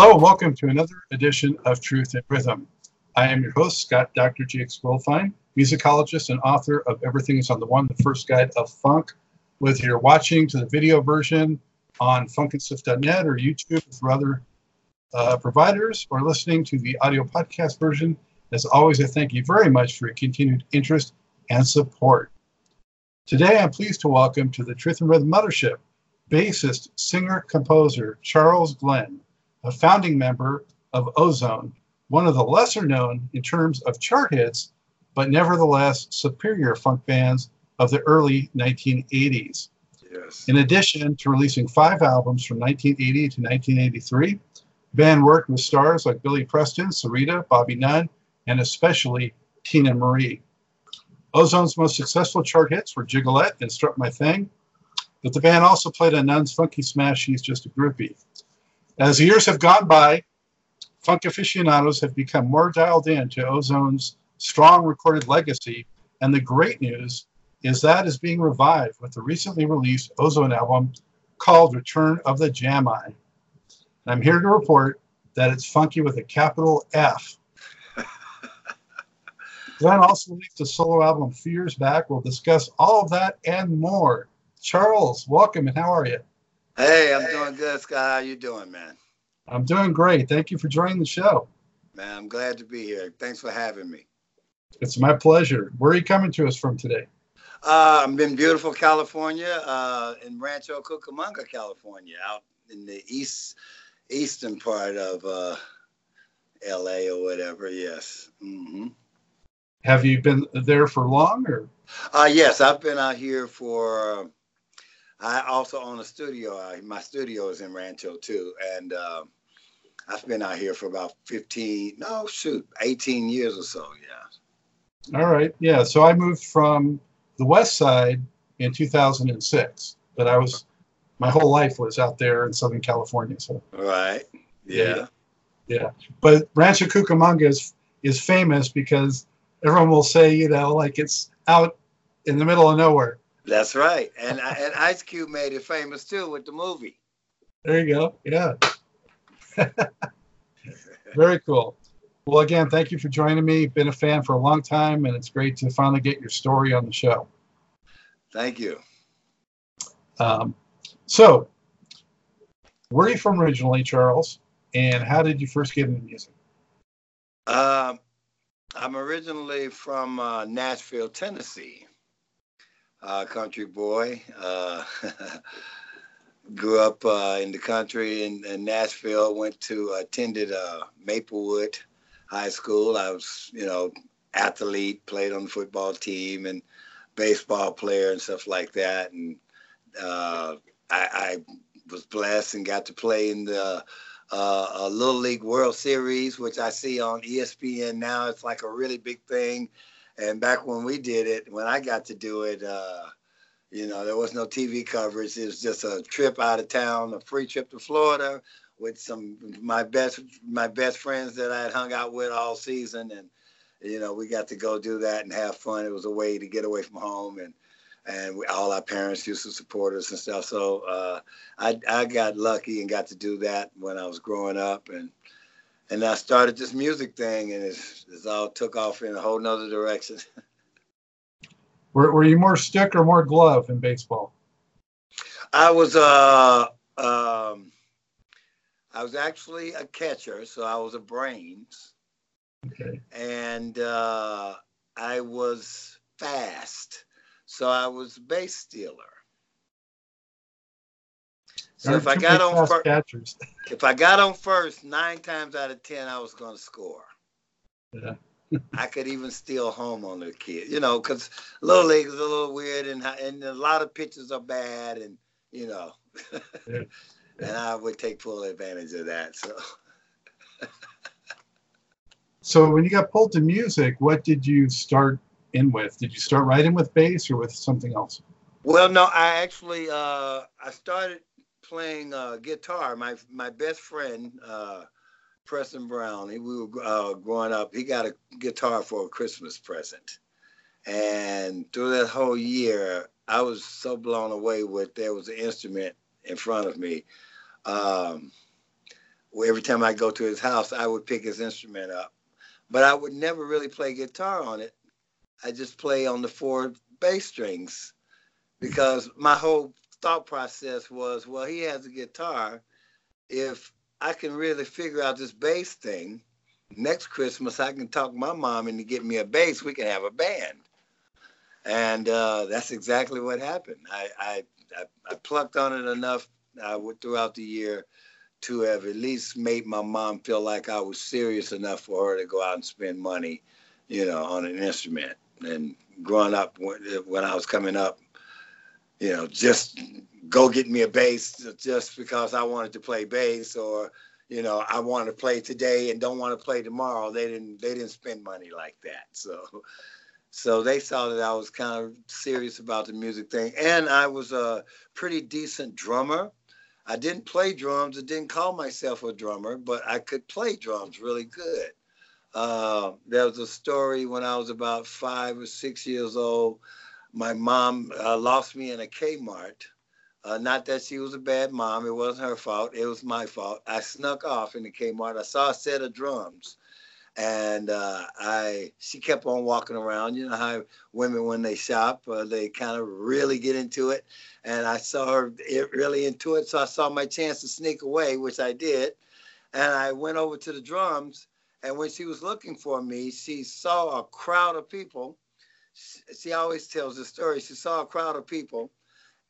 Hello and welcome to another edition of Truth in Rhythm. I am your host, Scott Dr. Jakes Goldfine, musicologist and author of Everything is on the One, the first guide of funk. Whether you're watching to the video version on funkandstuff.net or YouTube with other uh, providers or listening to the audio podcast version, as always, I thank you very much for your continued interest and support. Today, I'm pleased to welcome to the Truth in Rhythm Mothership bassist, singer, composer Charles Glenn, a founding member of Ozone, one of the lesser known in terms of chart hits, but nevertheless superior funk bands of the early 1980s. Yes. In addition to releasing five albums from 1980 to 1983, band worked with stars like Billy Preston, Syreeta, Bobby Nunn, and especially Teena Marie. Ozone's most successful chart hits were Jiggalette and Strut My Thing, but the band also played on Nunn's funky smash She's Just a Groupie. As the years have gone by, funk aficionados have become more dialed in to Ozone's strong recorded legacy, and the great news is that is being revived with the recently released Ozone album called Return of the Jamai. I'm here to report that it's funky with a capital F. Glenn also released a solo album a few years back. We'll discuss all of that and more. Charles, welcome and how are you? Hey, I'm doing good, Scott. How you doing, man? I'm doing great. Thank you for joining the show. Man, I'm glad to be here. Thanks for having me. It's my pleasure. Where are you coming to us from today? Uh, I'm in beautiful California, uh, in Rancho Cucamonga, California, out in the east eastern part of uh, L.A. or whatever. Yes. Mm-hmm. Have you been there for long, or? Uh, yes, I've been out here for I also own a studio. my studio is in Rancho too, and uh, I've been out here for about fifteen, no shoot, eighteen years or so. Yeah. All right. Yeah. So I moved from the west side in 2006, but I was my whole life was out there in Southern California. So. Right. Yeah. Yeah. yeah. But Rancho Cucamonga is is famous because everyone will say, you know, like it's out in the middle of nowhere. That's right, and and Ice Cube made it famous too with the movie. There you go. Yeah. Very cool. Well, again, thank you for joining me. Been a fan for a long time, and it's great to finally get your story on the show. Thank you. Um, so, where are you from originally, Charles? And how did you first get into music? Um, I'm originally from uh, Nashville, Tennessee uh, country boy. Uh, grew up uh, in the country in, in, Nashville. Went to attended uh, Maplewood High School. I was, you know, athlete, played on the football team and baseball player and stuff like that. And uh, I, I, was blessed and got to play in the uh, Little League World Series, which I see on ESPN now. It's like a really big thing. And back when we did it, when I got to do it, uh, you know, there was no TV coverage. It was just a trip out of town, a free trip to Florida with some my best my best friends that I had hung out with all season, and you know, we got to go do that and have fun. It was a way to get away from home, and and we, all our parents used to support us and stuff. So uh, I I got lucky and got to do that when I was growing up, and and I started this music thing, and it's, it's all took off in a whole nother direction. were, were you more stick or more glove in baseball? I was uh um I was actually a catcher, so I was a brains. Okay. And uh, I was fast, so I was a base stealer. So if I got on first, if I got on first, nine times out of ten, I was going to score. Yeah. I could even steal home on the kid, you know, because little league is a little weird and and a lot of pitches are bad, and you know, yeah. and I would take full advantage of that. So. so when you got pulled to music, what did you start in with? Did you start writing with bass or with something else? Well, no, I actually uh, I started playing uh, guitar. My my best friend, uh, Preston Brown, he, we were uh, growing up. He got a guitar for a Christmas present, and through that whole year, I was so blown away with there was an instrument in front of me. Um, every time I go to his house, I would pick his instrument up, but I would never really play guitar on it. I just play on the four bass strings because my whole thought process was, well, he has a guitar. If I can really figure out this bass thing, next Christmas I can talk my mom into getting me a bass. We can have a band, and uh, that's exactly what happened. I, I I, I plucked on it enough uh, throughout the year to have at least made my mom feel like I was serious enough for her to go out and spend money, you know, on an instrument. And growing up, when, when I was coming up, you know, just go get me a bass just because I wanted to play bass or, you know, I want to play today and don't want to play tomorrow. They didn't they didn't spend money like that. So so they saw that I was kind of serious about the music thing. And I was a pretty decent drummer. I didn't play drums. I didn't call myself a drummer, but I could play drums really good. Uh, there was a story when I was about five or six years old. My mom uh, lost me in a Kmart. Uh, not that she was a bad mom. It wasn't her fault. It was my fault. I snuck off in the Kmart. I saw a set of drums and uh, I she kept on walking around. You know how women when they shop, uh, they kind of really get into it, and I saw her really into it. So I saw my chance to sneak away, which I did, and I went over to the drums. And when she was looking for me, she saw a crowd of people. She always tells the story. She saw a crowd of people,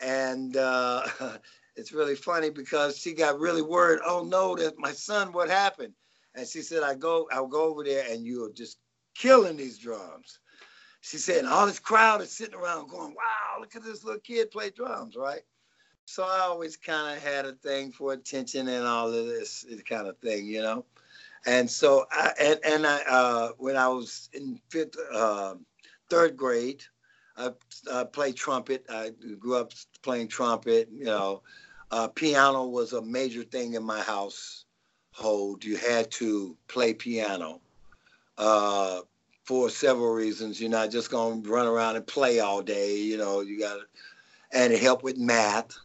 and uh, it's really funny because she got really worried. Oh no, that my son, what happened? And she said, I go, I'll go over there and you're just killing these drums. She said, and all this crowd is sitting around going, wow, look at this little kid play drums, right? So I always kind of had a thing for attention and all of this kind of thing, you know. And so I and, and I uh, when I was in fifth, uh, third grade, I, played trumpet. I grew up playing trumpet. You know, uh, piano was a major thing in my household. you had to play piano uh, for several reasons. You're not just to run around and play all day. You know, you got to, and it helped with math.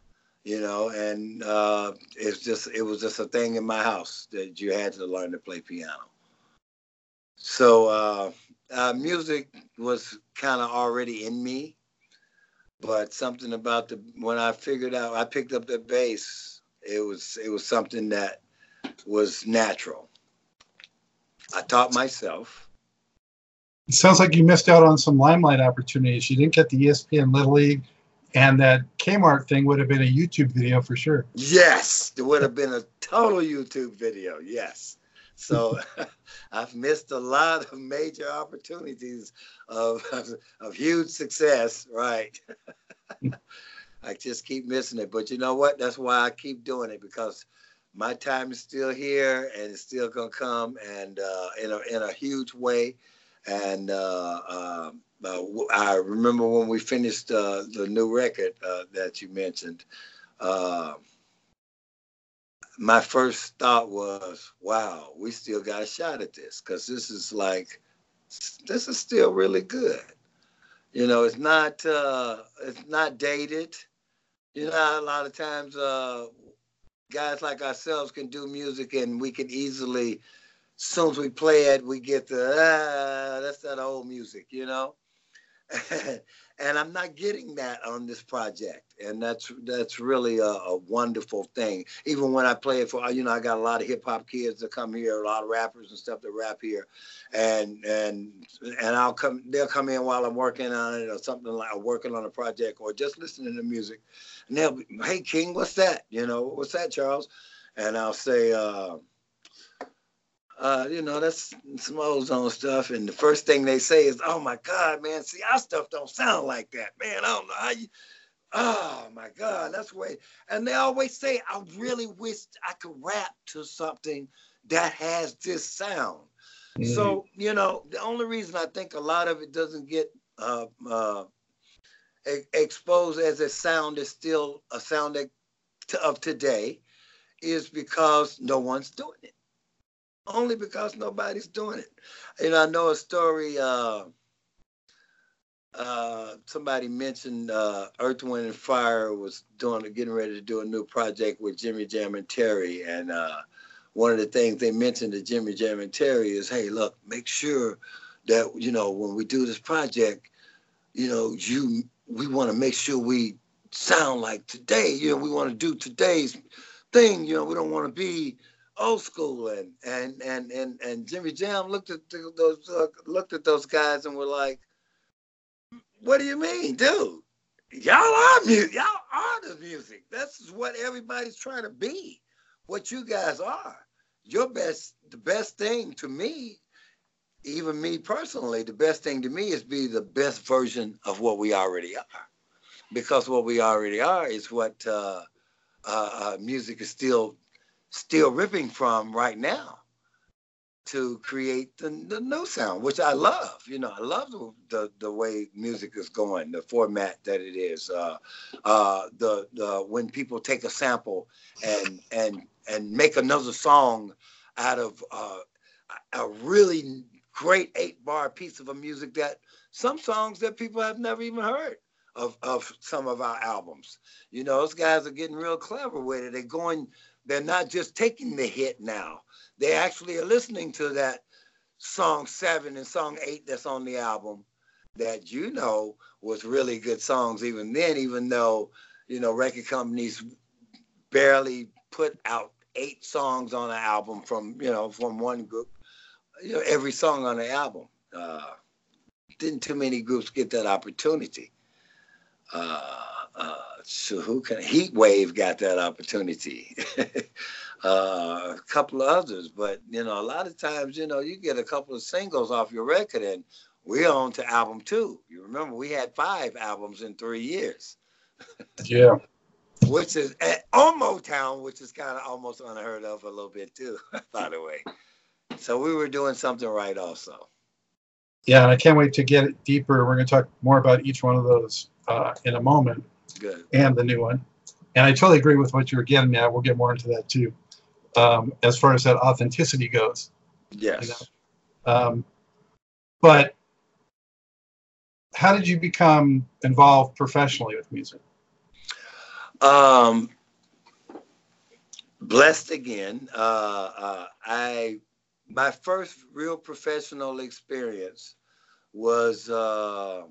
You know, and uh, it's just it was just a thing in my house that you had to learn to play piano. So uh, music was kind of already in me, but something about the when I figured out I picked up the bass, it was it was something that was natural. I taught myself. It sounds like you missed out on some limelight opportunities. You didn't get the ESPN Little League, and that Kmart thing would have been a YouTube video for sure. Yes, it would have been a total YouTube video. Yes. So I've missed a lot of major opportunities of, of, of huge success, right? I just keep missing it. But you know what? That's why I keep doing it because my time is still here and it's still gonna come and uh, in a in a huge way. And uh, uh, uh I remember when we finished uh, the new record uh, that you mentioned. My first thought was, "Wow, we still got a shot at this because this is like, this is still really good." You know, it's not uh, it's not dated. You know, a lot of times uh, guys like ourselves can do music and we can easily, as soon as we play it, we get the, ah, that's that old music, you know? and I'm not getting that on this project, and that's that's really a, a, wonderful thing. Even when I play it for, you know, I got a lot of hip hop kids that come here, a lot of rappers and stuff that rap here, and and and I'll come, they'll come in while I'm working on it or something like working on a project or just listening to music, and they'll be, hey King, what's that? You know, what's that, Charles? And I'll say. Uh, uh, you know, that's some ozone stuff. And the first thing they say is, oh my God, man, see, our stuff don't sound like that. Man, I don't know how you, oh my God, that's way. And they always say, I really wish I could rap to something that has this sound. Mm-hmm. So, you know, the only reason I think a lot of it doesn't get uh, uh, exposed as a sound is still a sound that of today is because no one's doing it only because nobody's doing it. You know, I know a story. Uh, uh, somebody mentioned uh, Earth, Wind, and Fire was doing, getting ready to do a new project with Jimmy Jam and Terry, and uh, one of the things they mentioned to Jimmy Jam and Terry is, hey, look, make sure that you know when we do this project, you know, you we want to make sure we sound like today. You know, we want to do today's thing. You know, we don't want to be old school. And and and and and Jimmy Jam looked at those uh, looked at those guys and were like, "What do you mean, dude? Y'all are music. Y'all are the music. That's what everybody's trying to be. What you guys are. Your best, the best thing to me." Even me personally, the best thing to me is be the best version of what we already are because what we already are is what uh, uh, uh, music is still still ripping from right now to create the, the new sound, which I love. You know, I love the, the, the way music is going, the format that it is. Uh, uh, the the when people take a sample and and and make another song out of uh, a really great eight bar piece of a music that some songs that people have never even heard of, of some of our albums. You know, those guys are getting real clever with it. They're going, they're not just taking the hit now. They actually are listening to that song seven and song eight that's on the album that you know was really good songs even then, even though, you know, record companies barely put out eight songs on an album from, you know, from one group, you know, every song on the album. Uh, didn't too many groups get that opportunity uh, uh, so who can Heat Wave got that opportunity. uh, a couple of others, but you know, a lot of times, you know, you get a couple of singles off your record, and we're on to album two. You remember we had five albums in three years. yeah. Which is at, Motown, which is kind of almost unheard of a little bit too, by the way. So we were doing something right also. Yeah, and I can't wait to get deeper. We're going to talk more about each one of those uh, in a moment, Good. and the new one. And I totally agree with what you were getting at. We'll get more into that too, um, as far as that authenticity goes. Yes. You know? um, but how did you become involved professionally with music? Um, blessed again. Uh, uh, I my first real professional experience was uh,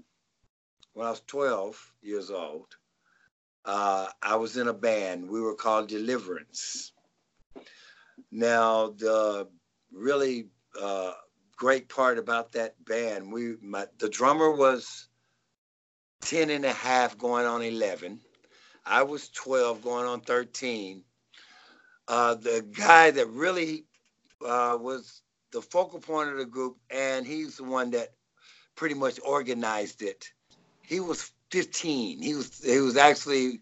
when I was 12 years old. Uh, I was in a band. We were called Deliverance. Now, the really uh, great part about that band, we my, the drummer was 10 and a half going on 11. I was 12 going on 13. Uh, the guy that really uh, was the focal point of the group, and he's the one that pretty much organized it he was 15. He was he was actually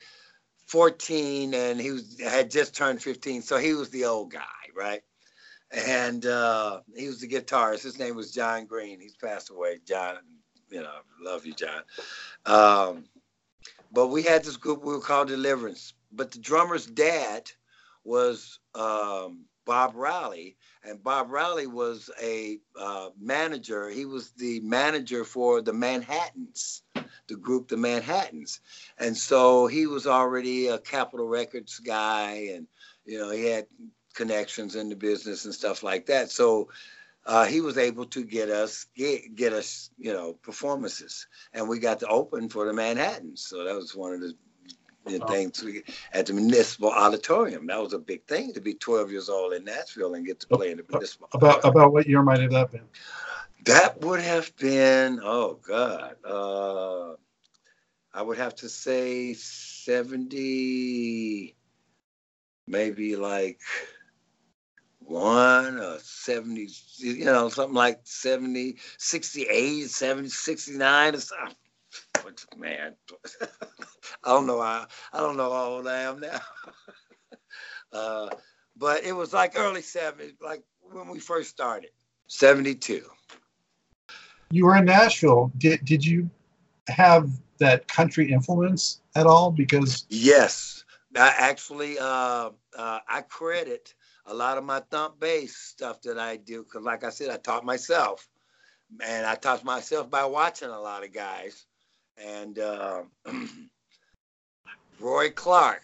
14 and he was had just turned 15. So he was the old guy, right? And uh, he was the guitarist. His name was John Green. He's passed away. John, you know, love you, John. Um, but we had this group we were called Deliverance. But the drummer's dad was um, Bob Riley, and Bob Riley was a uh, manager. He was the manager for the Manhattans the group the Manhattans. And so he was already a Capitol Records guy and, you know, he had connections in the business and stuff like that. So uh, he was able to get us get, get us you know performances, and we got to open for the Manhattans. So that was one of the the things at the municipal auditorium. That was a big thing to be 12 years old in Nashville and get to play in the municipal. About about what year might have that been? That would have been, oh God, uh, I would have to say 70, maybe like one or 70, you know, something like 70, 68, 70, 69 or something. But man, I don't know. I, I don't know how old I am now. uh, but it was like early 70s, like when we first started, 72 you were in Nashville. Did did you have that country influence at all? Because yes, I actually uh, uh, I credit a lot of my thump bass stuff that I do because, like I said, I taught myself, and I taught myself by watching a lot of guys, and uh, Roy Clark.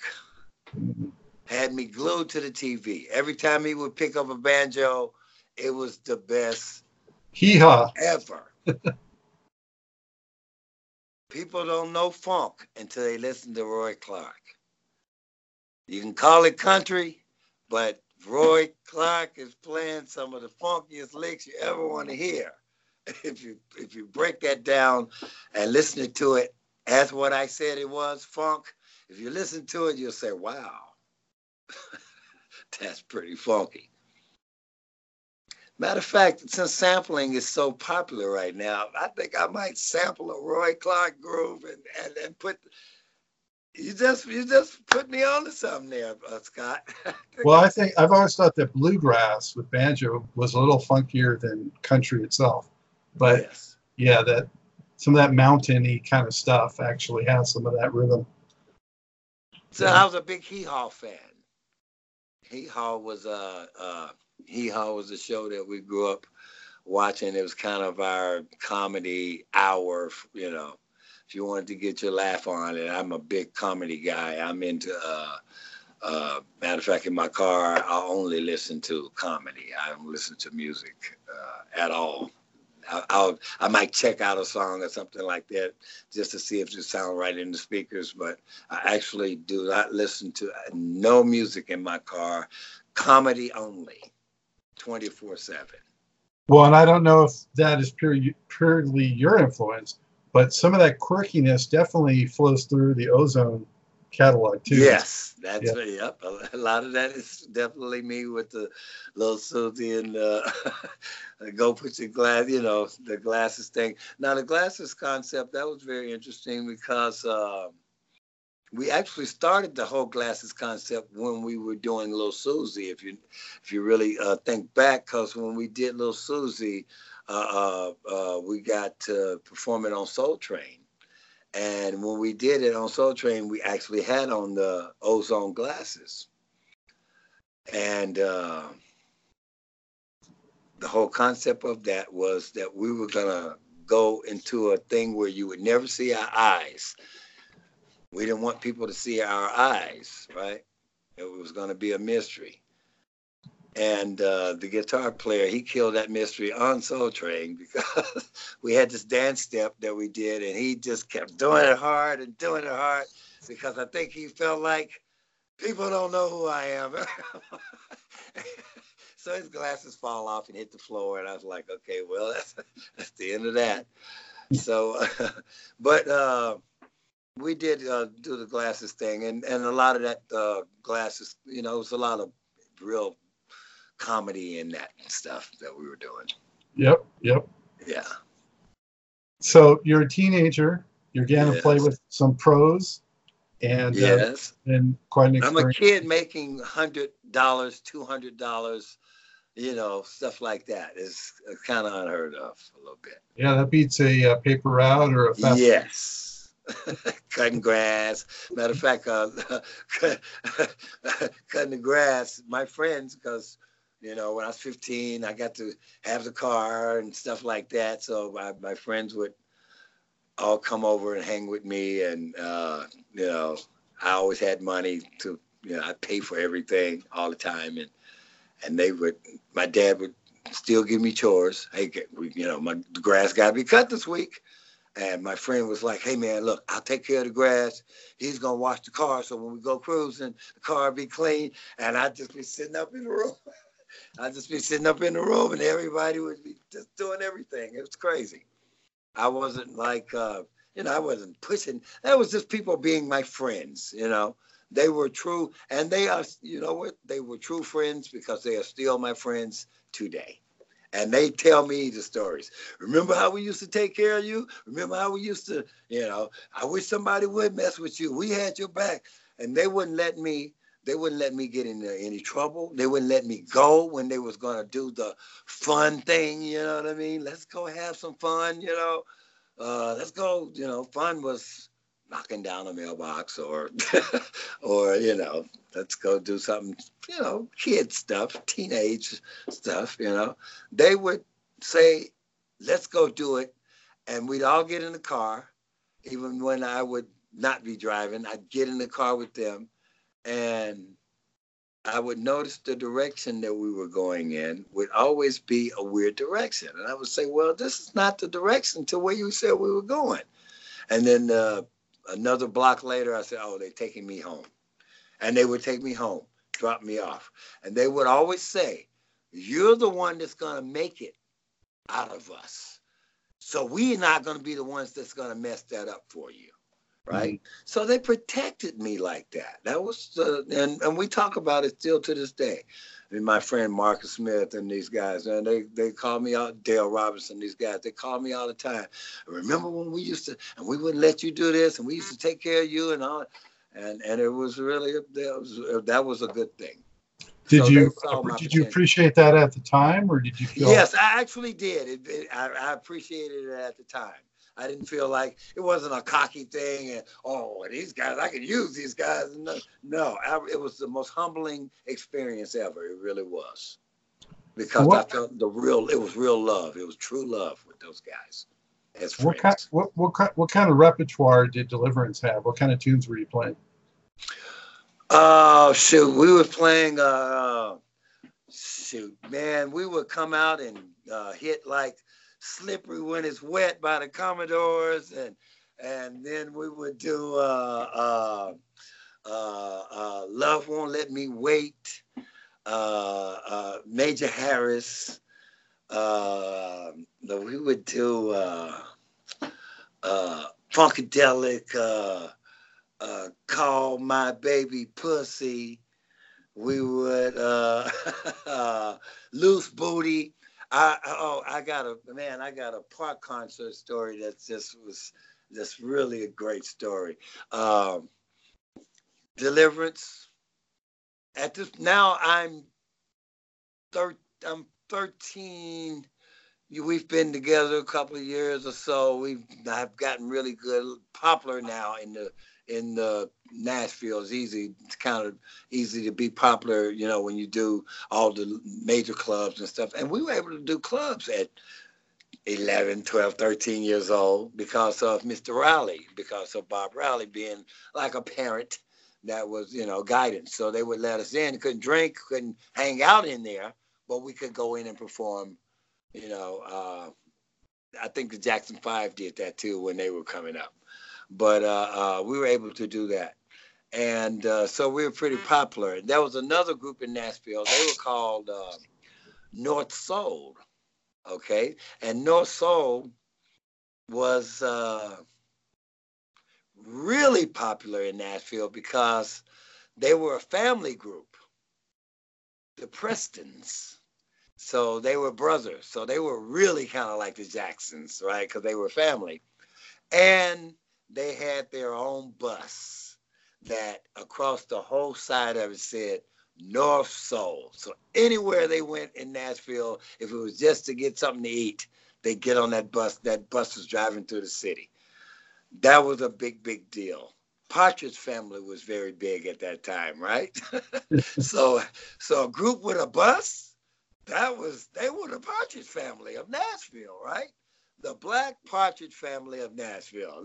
had me glued to the TV. Every time he would pick up a banjo, it was the best Hee haw. ever. People don't know funk until they listen to Roy Clark. You can call it country, but Roy Clark is playing some of the funkiest licks you ever want to hear. If you if you break that down and listen to it as what I said it was, funk, if you listen to it, you'll say, wow, that's pretty funky. Matter of fact, since sampling is so popular right now, I think I might sample a Roy Clark groove and, and, and put you just you just put me on to something there, uh, Scott. Well, I think I've always thought that bluegrass with banjo was a little funkier than country itself. But yes. yeah, that some of that mountainy kind of stuff actually has some of that rhythm. So I was a big Hee Haw fan. Hee Haw was a uh, Hee Haw was a show that we grew up watching. It was kind of our comedy hour, you know. If you wanted to get your laugh on it, I'm a big comedy guy. I'm into. Uh, uh, matter of fact, in my car, I only listen to comedy. I don't listen to music uh, at all. I, I'll I might check out a song or something like that just to see if it sounds right in the speakers, but I actually do not listen to uh, no music in my car, comedy only, twenty four seven. Well, and I don't know if that is pure, purely your influence, but some of that quirkiness definitely flows through the Ozone catalog too. Yes, that's yeah. yep. A lot of that is definitely me with the little Susie and uh, go put your glass, you know, the glasses thing. Now the glasses concept that was very interesting because uh, we actually started the whole glasses concept when we were doing Little Susie. If you if you really uh, think back, because when we did Little Susie, uh, uh, uh, we got to perform it on Soul Train and when we did it on Soul Train, we actually had on the ozone glasses. And uh, the whole concept of that was that we were going to go into a thing where you would never see our eyes. We didn't want people to see our eyes, right? It was going to be a mystery and uh, the guitar player he killed that mystery on Soul Train because we had this dance step that we did, and he just kept doing it hard and doing it hard because I think he felt like people don't know who I am. so his glasses fall off and hit the floor, and I was like, okay, well that's that's the end of that. So, but uh, we did uh, do the glasses thing, and and a lot of that uh, glasses, you know, it was a lot of real comedy and that stuff that we were doing. Yep, yep. Yeah. So you're a teenager. You're getting yes. to play with some pros, and yes, uh, and quite an experience. I'm a kid making hundred dollars, two hundred dollars, you know, stuff like that is kind of unheard of a little bit. Yeah, that beats a uh, paper route or a fast yes. cutting grass. Matter of fact, uh, cutting the grass. My friends, because you know, when I was 15, I got to have the car and stuff like that. So my, my friends would all come over and hang with me. And, uh, you know, I always had money to, you know, I pay for everything all the time. And, and they would, my dad would still give me chores. Hey, you know, my grass got to be cut this week. And my friend was like, hey, man, look, I'll take care of the grass. He's going to wash the car. So when we go cruising, the car be clean. And I'd just be sitting up in the room. I'd just be sitting up in the room and everybody would be just doing everything. It was crazy. I wasn't like, uh, you know, I wasn't pushing. That was just people being my friends, you know. They were true, and they are, you know what? They were true friends because they are still my friends today. And they tell me the stories. Remember how we used to take care of you? Remember how we used to, you know, I wish somebody would mess with you. We had your back. And they wouldn't let me they wouldn't let me get into any trouble. They wouldn't let me go when they was gonna do the fun thing. You know what I mean? Let's go have some fun. You know, uh, let's go. You know, fun was knocking down a mailbox or, or you know, let's go do something. You know, kid stuff, teenage stuff. You know, they would say, let's go do it, and we'd all get in the car, even when I would not be driving. I'd get in the car with them and I would notice the direction that we were going in would always be a weird direction. And I would say, well, this is not the direction to where you said we were going. And then uh, another block later, I said, oh, they're taking me home. And they would take me home, drop me off. And they would always say, you're the one that's going to make it out of us. So we're not going to be the ones that's going to mess that up for you right? Mm-hmm. So they protected me like that. That was the and and we talk about it still to this day. I mean, my friend Marcus Smith and these guys, and they they call me out, Dale Robinson, these guys, they call me all the time. Remember when we used to, and we wouldn't let you do this, and we used to take care of you and all, and and it was really that was that was a good thing. Did so you did you appreciate that at the time, or did you feel? Yes, I actually did. It, it, I, I appreciated it at the time. I didn't feel like it wasn't a cocky thing and oh these guys I could use these guys. No, no I, it was the most humbling experience ever. It really was because what, I felt the real. It was real love. It was true love with those guys. As friends. What kind? What what kind? What kind of repertoire did Deliverance have? What kind of tunes were you playing? Oh uh, shoot, we were playing. Uh, shoot, man, we would come out and uh, hit like slippery when it's wet by the Commodores, and and then we would do uh, uh, uh, uh Love Won't Let Me Wait, uh, uh, Major Harris. we would do Funkadelic, Call My Baby Pussy. We would Loose Booty. I oh I got a man I got a park concert story that just was just really a great story. Um, deliverance. At this now I'm thir- I'm 13. We've been together a couple of years or so. We've I've gotten really good, popular now in the in the Nashville It's easy. It's kind of easy to be popular, you know, when you do all the major clubs and stuff. And we were able to do clubs at 11, 12, 13 years old because of Mr. Riley, because of Bob Riley being like a parent that was, you know, guidance. So they would let us in, couldn't drink, couldn't hang out in there, but we could go in and perform, you know. Uh, I think the Jackson Five did that too when they were coming up but uh, uh, we were able to do that. And uh, so we were pretty popular. There was another group in Nashville. They were called uh, North Soul. Okay. And North Soul was uh, really popular in Nashville because they were a family group, the Prestons. So they were brothers. So they were really kind of like the Jacksons, right? Because they were family. And they had their own bus that across the whole side of it said North Soul. So anywhere they went in Nashville, if it was just to get something to eat, they get on that bus. That bus was driving through the city. That was a big, big deal. Partridge family was very big at that time, right? so, so a group with a bus, that was they were the Partridge family of Nashville, right? The Black Partridge family of Nashville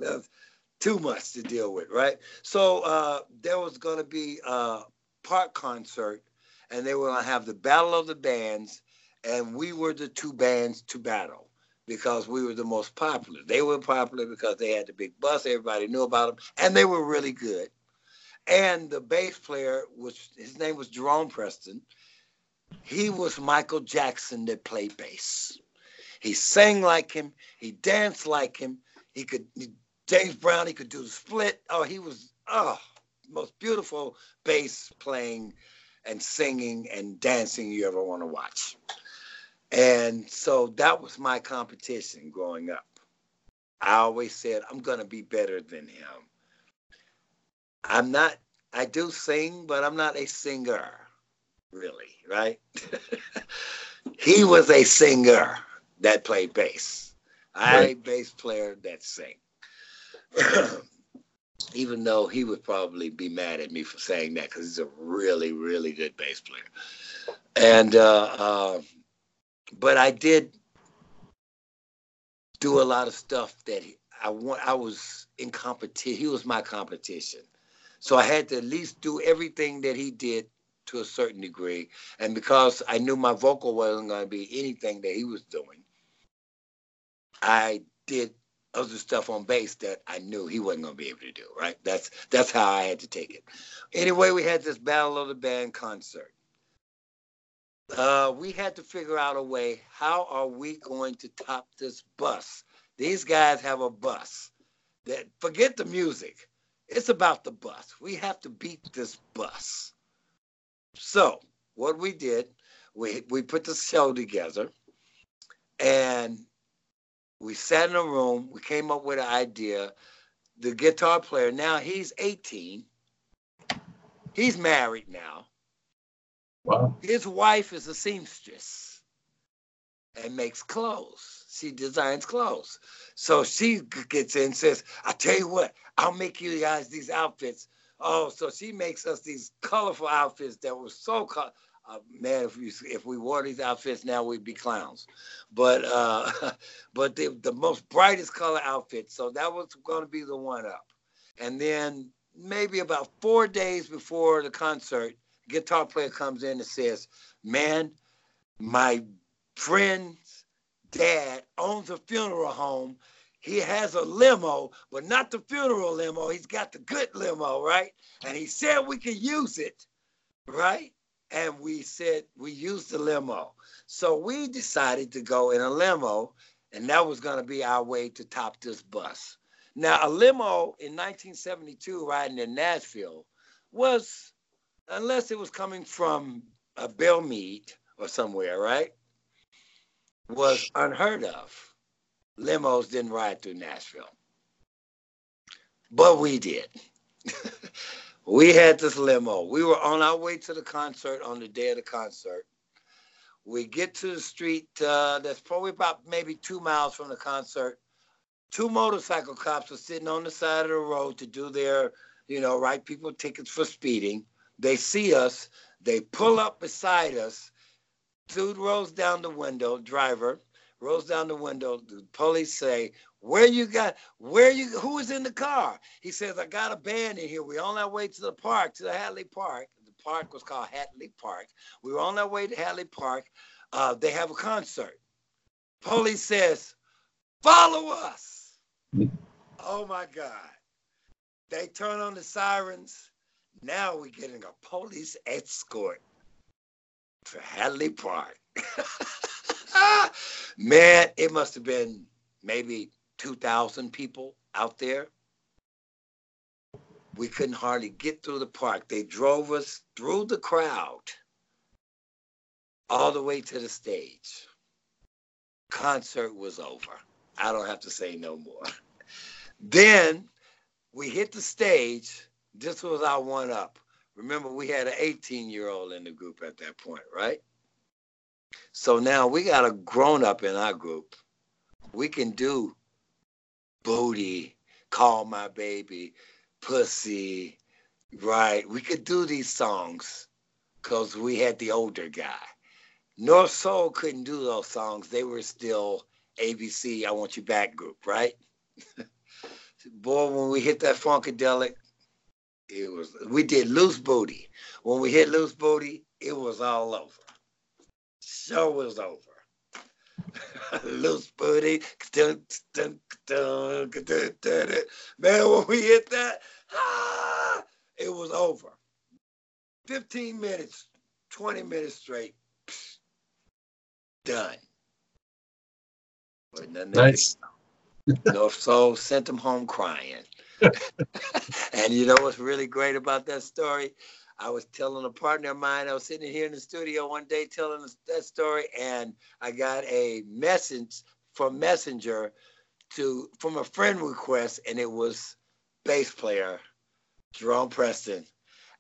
too much to deal with, right? So uh, there was going to be a park concert, and they were going to have the battle of the bands, and we were the two bands to battle because we were the most popular. They were popular because they had the big bus, everybody knew about them, and they were really good. And the bass player was his name was Jerome Preston. He was Michael Jackson that played bass. He sang like him. He danced like him. He could he James Brown, he could do the split. Oh, he was oh most beautiful bass playing and singing and dancing you ever want to watch. And so that was my competition growing up. I always said I'm gonna be better than him. I'm not I do sing, but I'm not a singer, really, right? he was a singer that played bass. I right. bass player that sing. even though he would probably be mad at me for saying that because he's a really, really good bass player. And, uh, uh, but I did do a lot of stuff that I want. I was in competition. He was my competition. So I had to at least do everything that he did to a certain degree. And because I knew my vocal wasn't going to be anything that he was doing, I did other stuff on bass that I knew he wasn't going to be able to do. Right? That's that's how I had to take it. Anyway, we had this Battle of the Band concert. Uh, we had to figure out a way. How are we going to top this bus? These guys have a bus. That forget the music. It's about the bus. We have to beat this bus. So what we did, we we put the show together, and we sat in a room. We came up with an idea. The guitar player now he's 18. He's married now. Wow. His wife is a seamstress and makes clothes. She designs clothes. So she gets in and says, I tell you what, I'll make you guys these outfits. Oh, so she makes us these colorful outfits that were so colorful. Uh, man, if we if we wore these outfits now, we'd be clowns. But uh, but the the most brightest color outfit. So that was going to be the one up. And then maybe about four days before the concert, guitar player comes in and says, "Man, my friend's dad owns a funeral home. He has a limo, but not the funeral limo. He's got the good limo, right? And he said we could use it, right? And we said we used the limo. So we decided to go in a limo, and that was going to be our way to top this bus. Now, a limo in 1972 riding in Nashville was, unless it was coming from a Belle Meade or somewhere, right? Was unheard of. Limos didn't ride through Nashville. But we did. we had this limo. We were on our way to the concert on the day of the concert. We get to the street uh, that's probably about maybe two miles from the concert. Two motorcycle cops are sitting on the side of the road to do their, you know, write people tickets for speeding. They see us. They pull up beside us. Dude rolls down the window, driver rolls down the window. The police say, "Where you got? Where you? Who is in the car?" He says, "I got a band in here. We're on our way to the park, to the Hadley Park. The park was called Hadley Park. We were on our way to Hadley Park. Uh, they have a concert." Police says, "Follow us." oh my God! They turn on the sirens. Now we're getting a police escort to Hadley Park. Ah, man, it must have been maybe 2,000 people out there. We couldn't hardly get through the park. They drove us through the crowd all the way to the stage. Concert was over. I don't have to say no more. Then we hit the stage. This was our one up. Remember, we had an 18 year old in the group at that point, right? So now we got a grown up in our group. We can do booty, call my baby, pussy, right? We could do these songs because we had the older guy. North Soul couldn't do those songs. They were still ABC, I Want You Back group, right? Boy, when we hit that Funkadelic, it was we did loose booty. When we hit loose booty, it was all over show was over. Loose booty. Man, when we hit that, ah, it was over. 15 minutes, 20 minutes straight. Done. Nice. North Soul sent him home crying. and you know what's really great about that story? I was telling a partner of mine, I was sitting here in the studio one day telling that story, and I got a message from Messenger to from a friend request, and it was bass player Jerome Preston.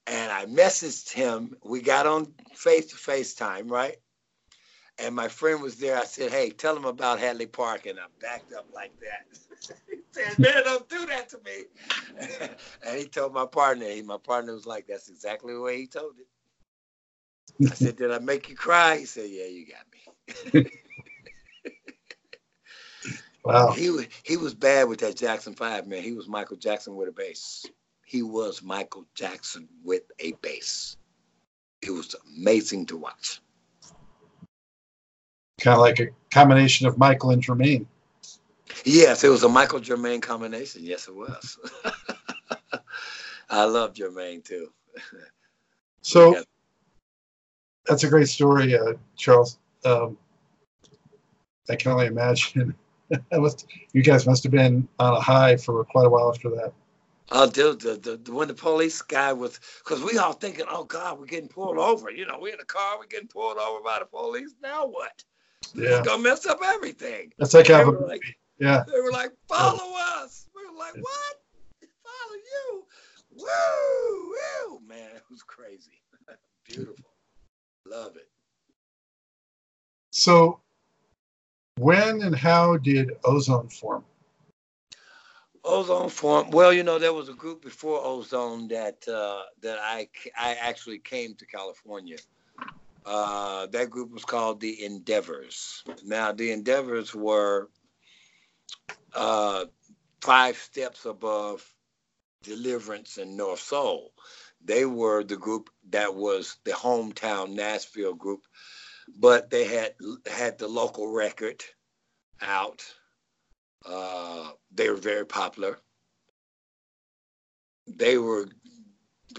And I messaged him. We got on face to face time, right? And my friend was there. I said, Hey, tell him about Hadley Park. And I backed up like that. he said, Man, don't do that to me. and he told my partner, he, my partner was like, That's exactly the way he told it. I said, Did I make you cry? He said, Yeah, you got me. wow. He, he was bad with that Jackson 5, man. He was Michael Jackson with a bass. He was Michael Jackson with a bass. It was amazing to watch. Kind of like a combination of Michael and Jermaine. Yes, it was a Michael Jermaine combination. Yes, it was. I love Jermaine too. So Yeah. that's a great story, uh, Charles. Um, I can only imagine. you guys must have been on a high for quite a while after that. Dude, the, the, the when the police guy was, because we all thinking, oh God, we're getting pulled over. You know, we're in the car, we're getting pulled over by the police. Now what? Yeah, It's gonna mess up everything. that's like having, like, yeah, they were like, follow us. We were like, what? Follow you? Woo, woo, man, it was crazy. Beautiful. Love it. So, when and how did Ozone form? Ozone form. Well, you know, there was a group before Ozone that uh, that I I actually came to California. Uh, that group was called the Endeavors. Now, the Endeavors were uh, five steps above Deliverance and North Soul. They were the group that was the hometown Nashville group, but they had had the local record out. Uh, they were very popular. They were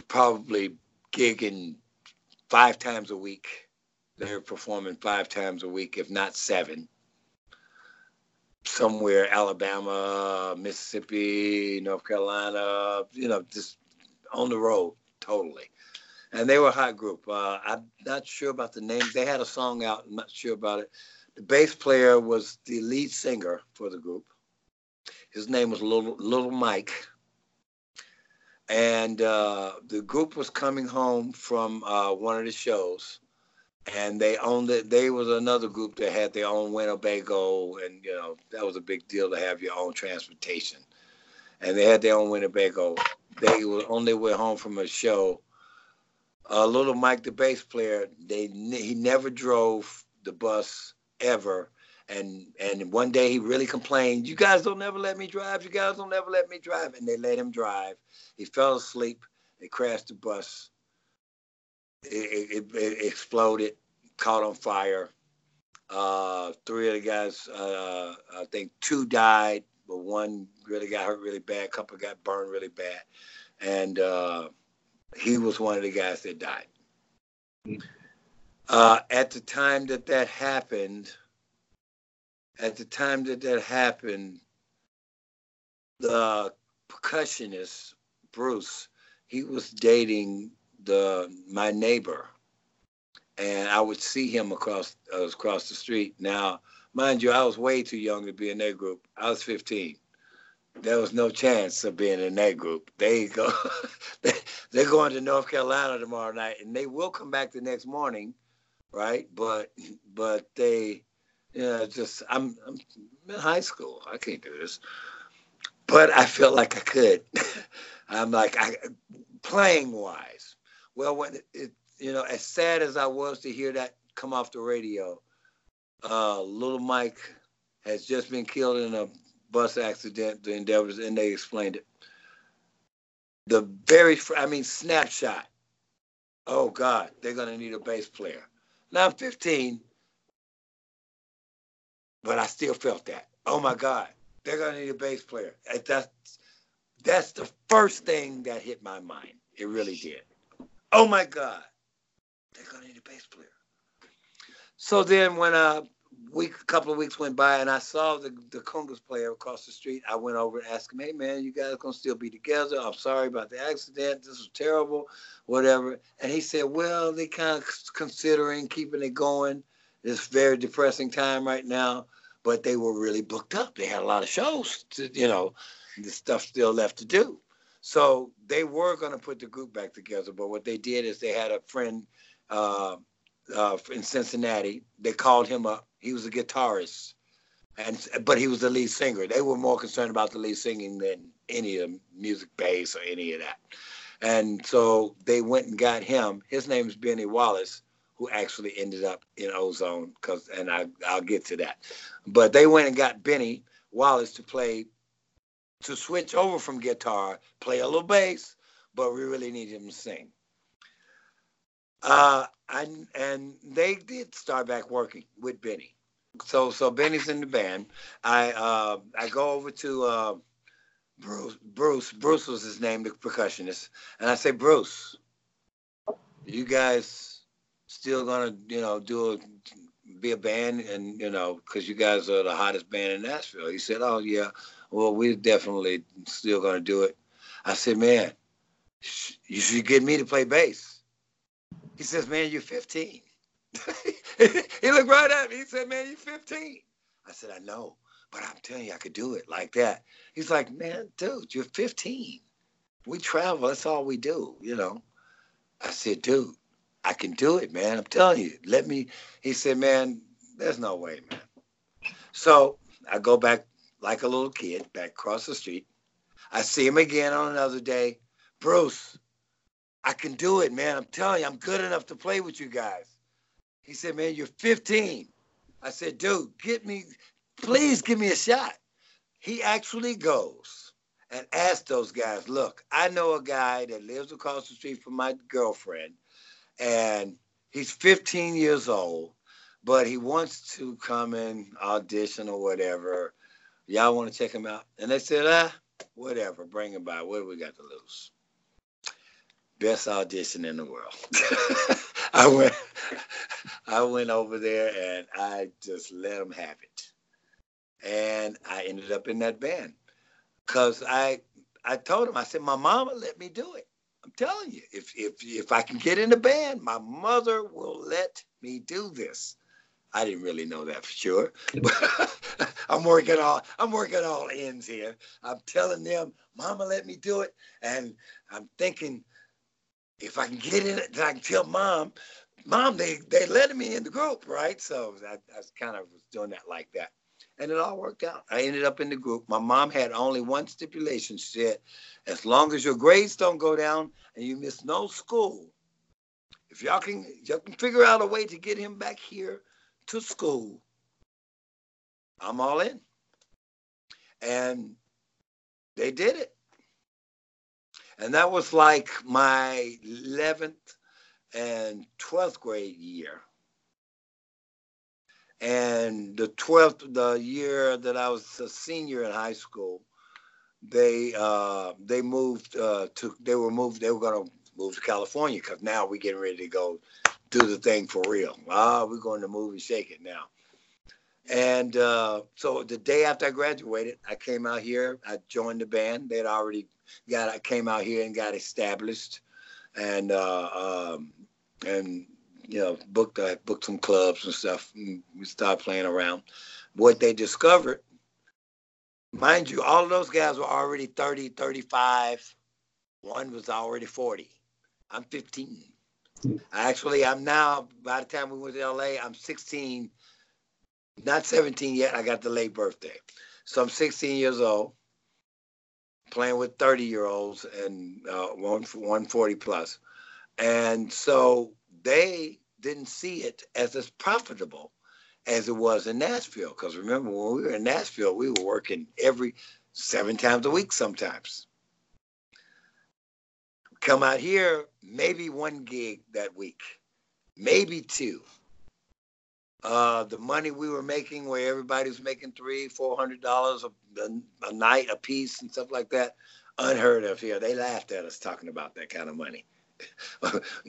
probably gigging five times a week. They were performing five times a week, if not seven. Somewhere, Alabama, Mississippi, North Carolina, you know, just on the road totally. And they were a hot group. Uh, I'm not sure about the name. They had a song out. I'm not sure about it. The bass player was the lead singer for the group. His name was Little, Little Mike. And uh, the group was coming home from uh, one of the shows, and they owned it. They was another group that had their own Winnebago, and you know that was a big deal to have your own transportation. And they had their own Winnebago. They were on their way home from a show. Uh, Little Mike, the bass player, they he never drove the bus ever and and one day he really complained you guys don't ever let me drive. You guys don't ever let me drive. And they let him drive. He fell asleep. They crashed the bus. It, it, it exploded caught on fire. Uh, three of the guys uh, i think two died but one really got hurt really bad. A couple got burned really bad. And uh, he was one of the guys that died. Uh, at the time that that happened at the time that that happened, the percussionist Bruce, he was dating the my neighbor, and I would see him across uh, across the street. Now, mind you, I was way too young to be in that group. I was 15. There was no chance of being in that group. They go, they, they're going to North Carolina tomorrow night, and they will come back the next morning, right? But but they yeah, just I'm, I'm in high school. I can't do this, but I felt like I could. I'm like I playing wise. Well, when it, it, you know, as sad as I was to hear that come off the radio, uh, little Mike has just been killed in a bus accident. The Endeavors, and they explained it. The very, I mean, snapshot. Oh God, they're gonna need a bass player. Now I'm 15 but I still felt that. Oh my God, they're gonna need a bass player. Uh, that's that's the first thing that hit my mind. It really did. Oh my God, they're gonna need a bass player. So then, when a week, a couple of weeks went by, and I saw the the Congas player across the street, I went over and asked him, "Hey man, you guys gonna still be together? I'm sorry about the accident. This was terrible, whatever." And he said, "Well, they kind of considering keeping it going." It's very depressing time right now, but they were really booked up. They had a lot of shows, to, you know, the stuff still left to do. So they were going to put the group back together, but what they did is they had a friend uh, uh, in Cincinnati. They called him up. He was a guitarist, and but he was the lead singer. They were more concerned about the lead singing than any of the music bass or any of that. And so they went and got him. His name is Benny Wallace who actually ended up in Ozone, because and I I'll get to that. But they went and got Benny Wallace to play, to switch over from guitar, play a little bass, but we really need him to sing. Uh, I, and they did start back working with Benny. So so Benny's in the band. I uh, I go over to uh, Bruce. Bruce Bruce was his name, the percussionist, and I say, Bruce, you guys still gonna you know do a be a band and you know because you guys are the hottest band in Nashville. He said, oh yeah, well we're definitely still gonna do it. I said, man, you should get me to play bass. He says, man, you're 15. he looked right at me. He said, man, you're 15. I said, I know, but I'm telling you, I could do it like that. He's like, man, dude, you're 15. We travel. That's all we do, you know. I said, dude, I can do it, man. I'm telling you. Let me. He said, man, there's no way, man. So I go back like a little kid, back across the street. I see him again on another day. Bruce, I can do it, man. I'm telling you, I'm good enough to play with you guys. He said, man, you're 15. I said, dude, get me, please give me a shot. He actually goes and asks those guys, look, I know a guy that lives across the street from my girlfriend, and he's 15 years old, but he wants to come and audition or whatever. Y'all want to check him out? And they said, ah, whatever, bring him by. What do we got to lose? Best audition in the world. I went I went over there and I just let them have it. And I ended up in that band. Cause I I told him, I said, my mama let me do it. Telling you, if if if I can get in the band, my mother will let me do this. I didn't really know that for sure. I'm working all I'm working all ends here. I'm telling them, Mama let me do it, and I'm thinking if I can get in it, then I can tell Mom, Mom, they they let me in the group, right? So I, I kind of was doing that like that, and it all worked out. I ended up in the group. My mom had only one stipulation. She said, as long as your grades don't go down and you miss no school, if y'all can y'all can figure out a way to get him back here to school, I'm all in. And they did it. And that was like my 11th and 12th grade year. And the 12th, the year that I was a senior in high school, they uh, they moved uh, to they were moved they were going to move to California because now we're getting ready to go do the thing for real. Ah, we're going to move and shake it now. And uh, so the day after I graduated, I came out here. I joined the band. They'd already got. I came out here and got established, and uh, um, and you know booked I booked some clubs and stuff. And we started playing around. What they discovered, mind you, all of those guys were already 30, 35. One was already 40. I'm 15. Actually, I'm now, by the time we went to LA, I'm 16, not 17 yet. I got the late birthday. So I'm 16 years old, playing with 30 year olds and uh, 140 plus. And so they didn't see it as as profitable as it was in Nashville. Because remember, when we were in Nashville, we were working every seven times a week sometimes come out here, maybe one gig that week, maybe two. Uh, the money we were making, where everybody was making three, four hundred dollars a night a piece and stuff like that, unheard of here. They laughed at us talking about that kind of money.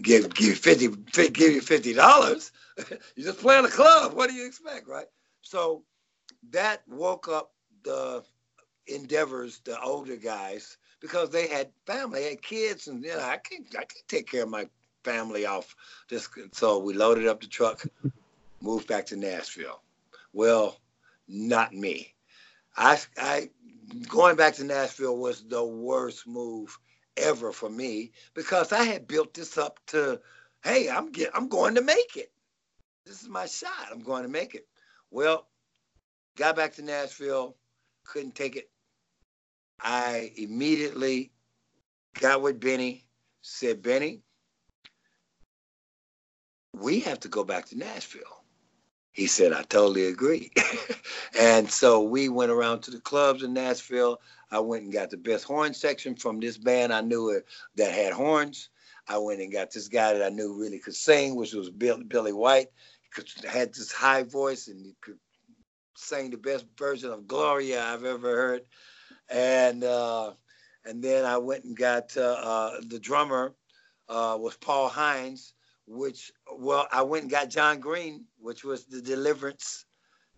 Give give fifty, give you fifty dollars. you just play in a club. What do you expect, right? So that woke up the endeavors, the older guys, because they had family, had kids, and you know I can I can take care of my family off this. So we loaded up the truck, moved back to Nashville. Well, not me. I I going back to Nashville was the worst move ever for me because I had built this up to, hey, I'm get I'm going to make it. This is my shot. I'm going to make it. Well, got back to Nashville, couldn't take it I immediately got with Benny, said, Benny, we have to go back to Nashville. He said, I totally agree. and so we went around to the clubs in Nashville. I went and got the best horn section from this band I knew that had horns. I went and got this guy that I knew really could sing, which was Bill, Billy White. Could, had this high voice and he could sing the best version of Gloria I've ever heard. And uh, and then I went and got uh, uh, the drummer uh, was Paul Hines, which well I went and got John Green, which was the Deliverance,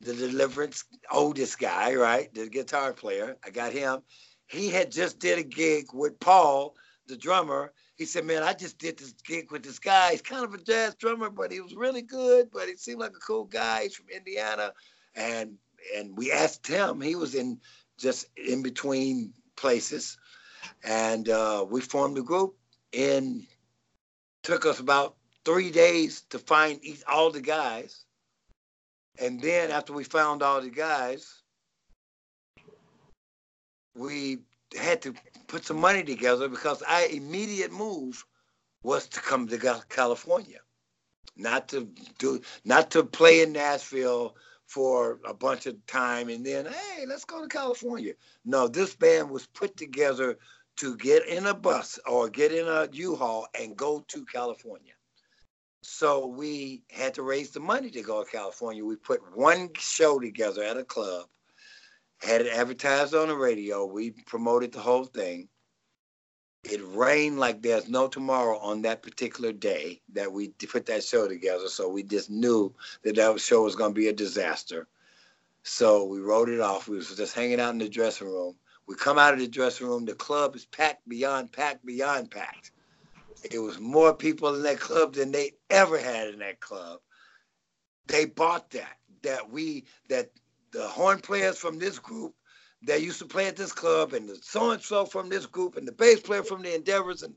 the Deliverance oldest guy, right, the guitar player. I got him. He had just did a gig with Paul, the drummer, he said, "Man, I just did this gig with this guy. He's kind of a jazz drummer, but he was really good. But he seemed like a cool guy. He's from Indiana." And and we asked him. He was in just in between places, and uh, we formed a group. And took us about three days to find all the guys. And then after we found all the guys, we had to put some money together because our immediate move was to come to California, not to do, not to play in Nashville for a bunch of time and then, hey, let's go to California. No, this band was put together to get in a bus or get in a U-Haul and go to California. So we had to raise the money to go to California. We put one show together at a club had it advertised on the radio. We promoted the whole thing. It rained like there's no tomorrow on that particular day that we put that show together. So we just knew that that show was going to be a disaster. So we wrote it off. We was just hanging out in the dressing room. We come out of the dressing room. The club is packed beyond packed beyond packed. It was more people in that club than they ever had in that club. They bought that. That we that the horn players from this group that used to play at this club and the so and so from this group and the bass player from the Endeavors and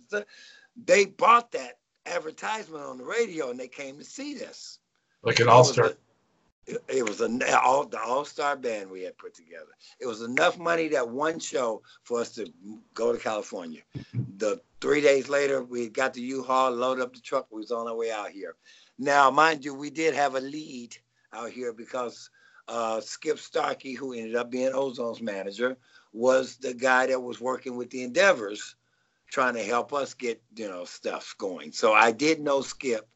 they bought that advertisement on the radio and they came to see this. Like an all star. It was a all the all star band we had put together. It was enough money that one show for us to go to California. the three days later, we got the U-Haul, loaded up the truck. We was on our way out here. Now, mind you, we did have a lead out here because uh, Skip Starkey, who ended up being Ozone's manager, was the guy that was working with the Endeavors, trying to help us get you know stuff going. So I did know Skip,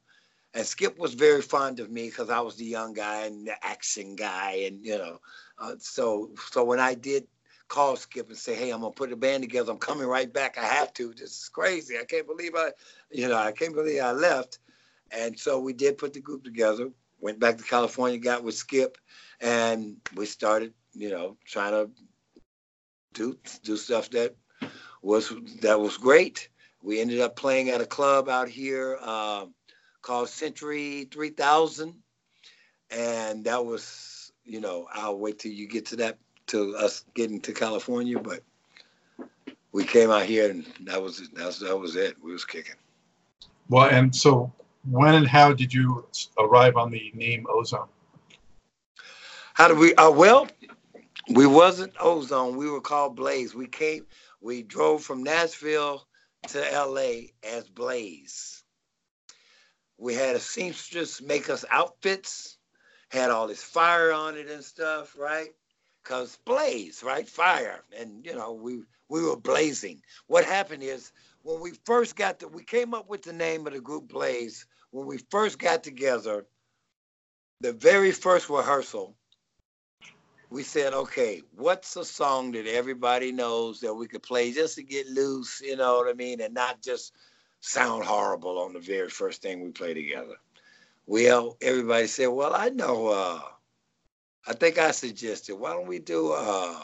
and Skip was very fond of me because I was the young guy and the action guy, and you know, uh, so so when I did call Skip and say, "Hey, I'm gonna put a band together. I'm coming right back. I have to. This is crazy. I can't believe I, you know, I can't believe I left." And so we did put the group together. Went back to California, got with Skip, and we started, you know, trying to do do stuff that was that was great. We ended up playing at a club out here uh, called Century 3000, and that was, you know, I'll wait till you get to that to us getting to California, but we came out here and that was that was, that was it. We was kicking. Well, and so when and how did you arrive on the name Ozone? How did we? Uh, well, we wasn't Ozone. We were called Blaze. We came. We drove from Nashville to L.A. as Blaze. We had a seamstress make us outfits. Had all this fire on it and stuff, right? Cause blaze, right? Fire, and you know we we were blazing. What happened is when we first got to, we came up with the name of the group Blaze. When we first got together, the very first rehearsal, we said, okay, what's a song that everybody knows that we could play just to get loose, you know what I mean, and not just sound horrible on the very first thing we play together. Well, everybody said, well, I know, uh, I think I suggested, why don't we do uh,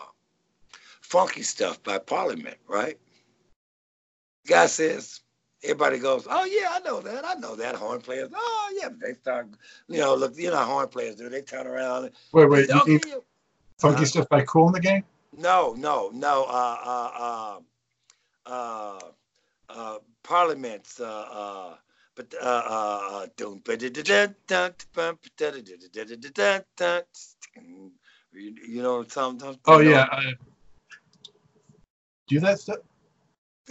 Funky Stuff by Parliament, right? Guy says, everybody goes, oh yeah, I know that, I know that horn players. Oh yeah, they start, you know, look, you know how horn players do. They turn around. And, wait, wait, you, okay, Funky uh, stuff by Kool and the Gang? No, no, no. Uh, uh, uh, uh, uh Parliaments. Uh, uh, but uh, uh, you, you know sometimes. Oh yeah. Uh, do that stuff.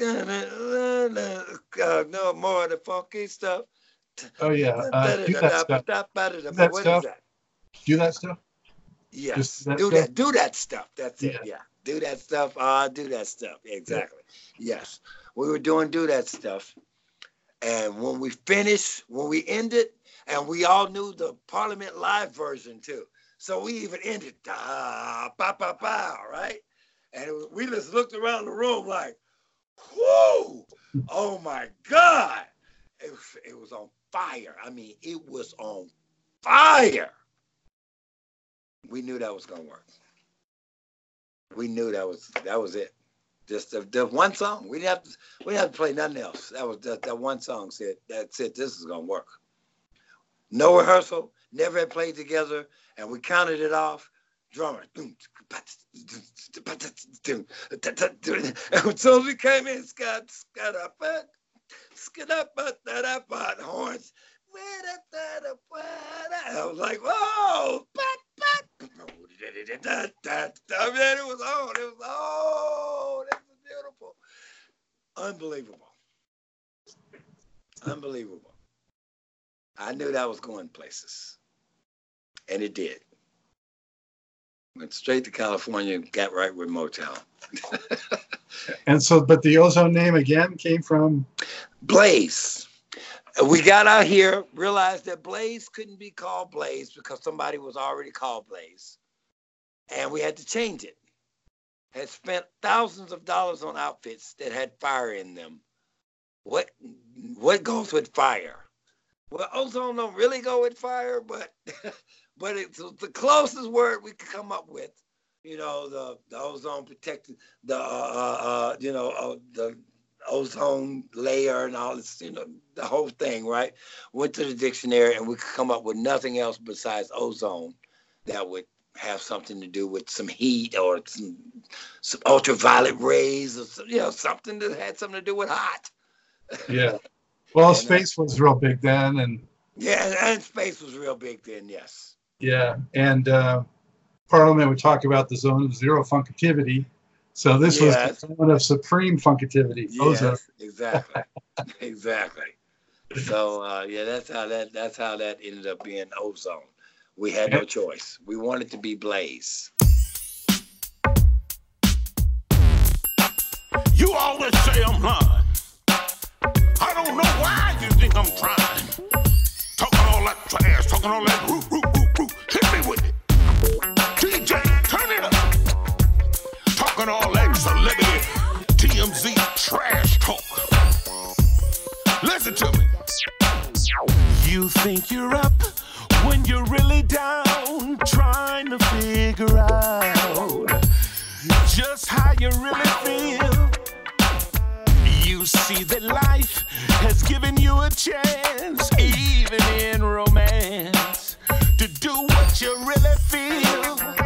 Uh, no more of the funky stuff. Oh yeah. Uh, do that stuff. Do that stuff. Do that stuff. Yes, that do stuff? that. Do that stuff. That's yeah. it. Yeah, do that stuff. Ah, uh, do that stuff. Exactly. Yeah. Yes, we were doing do that stuff, And when we finished, when we ended, and we all knew the Parliament Live version too. So we even ended, da, ba, ba, ba, right? And we just looked around the room like, whoo, oh my God. It it was on fire. I mean, it was on fire. We knew that was gonna work. We knew that was that was it. Just the, the one song. We didn't have to we didn't have to play nothing else. That was that, that one song said that's it. This is gonna work. No rehearsal, never had played together, and we counted it off. Drummer. And as we came in, Scott, Scott up, Scott up, that up, horns. I was like, whoa, I mean, it was on, it was on, unbelievable, unbelievable. I knew that was going places, and it did. Went straight to California and got right with Motown. and so, but the ozone name again came from Blaze. We got out here, realized that Blaze couldn't be called Blaze because somebody was already called Blaze, and we had to change it. Had spent thousands of dollars on outfits that had fire in them. What what goes with fire? Well, ozone don't really go with fire, but but it's the closest word we could come up with. You know, the, the ozone protected the uh, uh, uh, you know uh, the ozone layer and all this, you know, the whole thing, right? Went to the dictionary and we could come up with nothing else besides ozone that would have something to do with some heat or some, some ultraviolet rays or some, you know something that had something to do with hot. Yeah. Well, and, uh, space was real big then, and yeah, and space was real big then. Yes. Yeah, and uh, Parliament would talk about the zone of zero funkitivity. So this yes. was the zone of supreme funkitivity. Yes, exactly, exactly. So uh, yeah, that's how that that's how that ended up being ozone. We had no choice. We wanted to be Blaze. You always say I'm lying. I don't know why you think I'm trying. Talking all that trash, talking all that root, root, root, root. Hit me with it. DJ, turn it up. Talking all that celebrity TMZ trash talk. Listen to me. You think you're up when you're really down, trying to figure out just how you really feel. You see that life has given you a chance, even in romance, to do what you really feel.